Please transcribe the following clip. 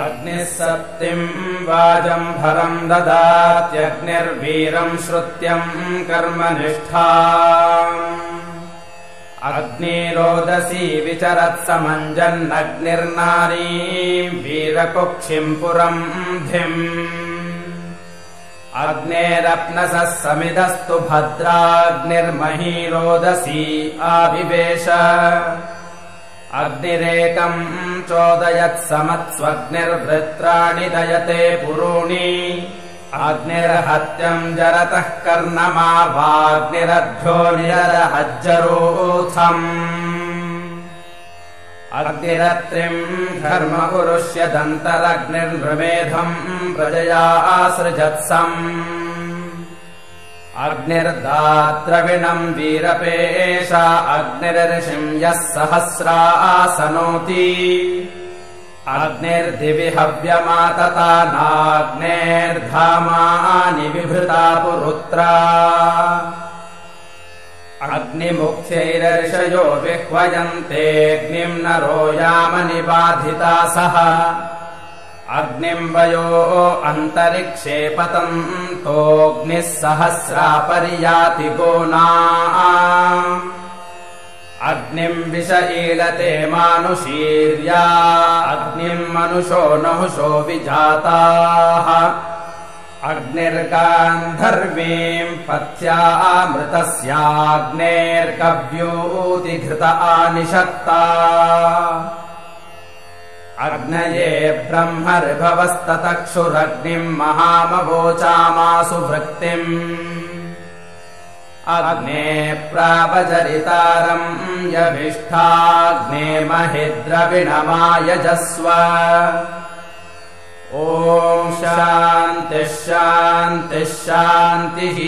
अग्निः सप्तिम् वाजम्भरम् ददात्यग्निर्वीरम् श्रुत्यम् कर्मनिष्ठा अग्निरोदसी विचरत्समञ्जन्नग्निर्नारी वीरकुक्षिम् पुरम् धिम्। अग्नेरप्नसः समिदस्तु भद्राग्निर्मही रोदसी आविवेश अग्निरेकम् चोदयत्समत्स्वग्निर्वृत्राणि दयते पुरूणि। अग्निर्हत्यम् जरतः कर्णमावाग्निरभ्यो निरहज्जरोऽथम् अग्निरत्रिम् घर्म दन्तरग्निर्नृमेधम् प्रजया आसृजत्सम् अग्निर्दात्रविणम् वीरपेशा अग्निर्षिम् यः सहस्रा आसनोति अग्निर्दिवि हव्यमातता नाग्नेर्धामानि विभृता पुरुत्रा। अग्निमुख्यैरर्षयो विह्वयन्तेऽग्निम् नरो यामनिबाधिता सह अग्निम्बयो अन्तरिक्षे पतन्तोऽग्निः सहस्रापर्याति गोना अग्निम् विष ईलते मानुषीर्या। अग्निम् मनुषो नहुषो विजाताः। अग्निर्गान्धर्वीम् पथ्यामृतस्याग्नेर्कव्योतिघृत आनिषत्ता अग्नये ब्रह्मर्भवस्ततक्षुरग्निम् अग्ने प्रापचरितारम् यभिष्ठाग्ने महिद्रविणमायजस्व ॐ शान्तिः शान्तिः शान्तिः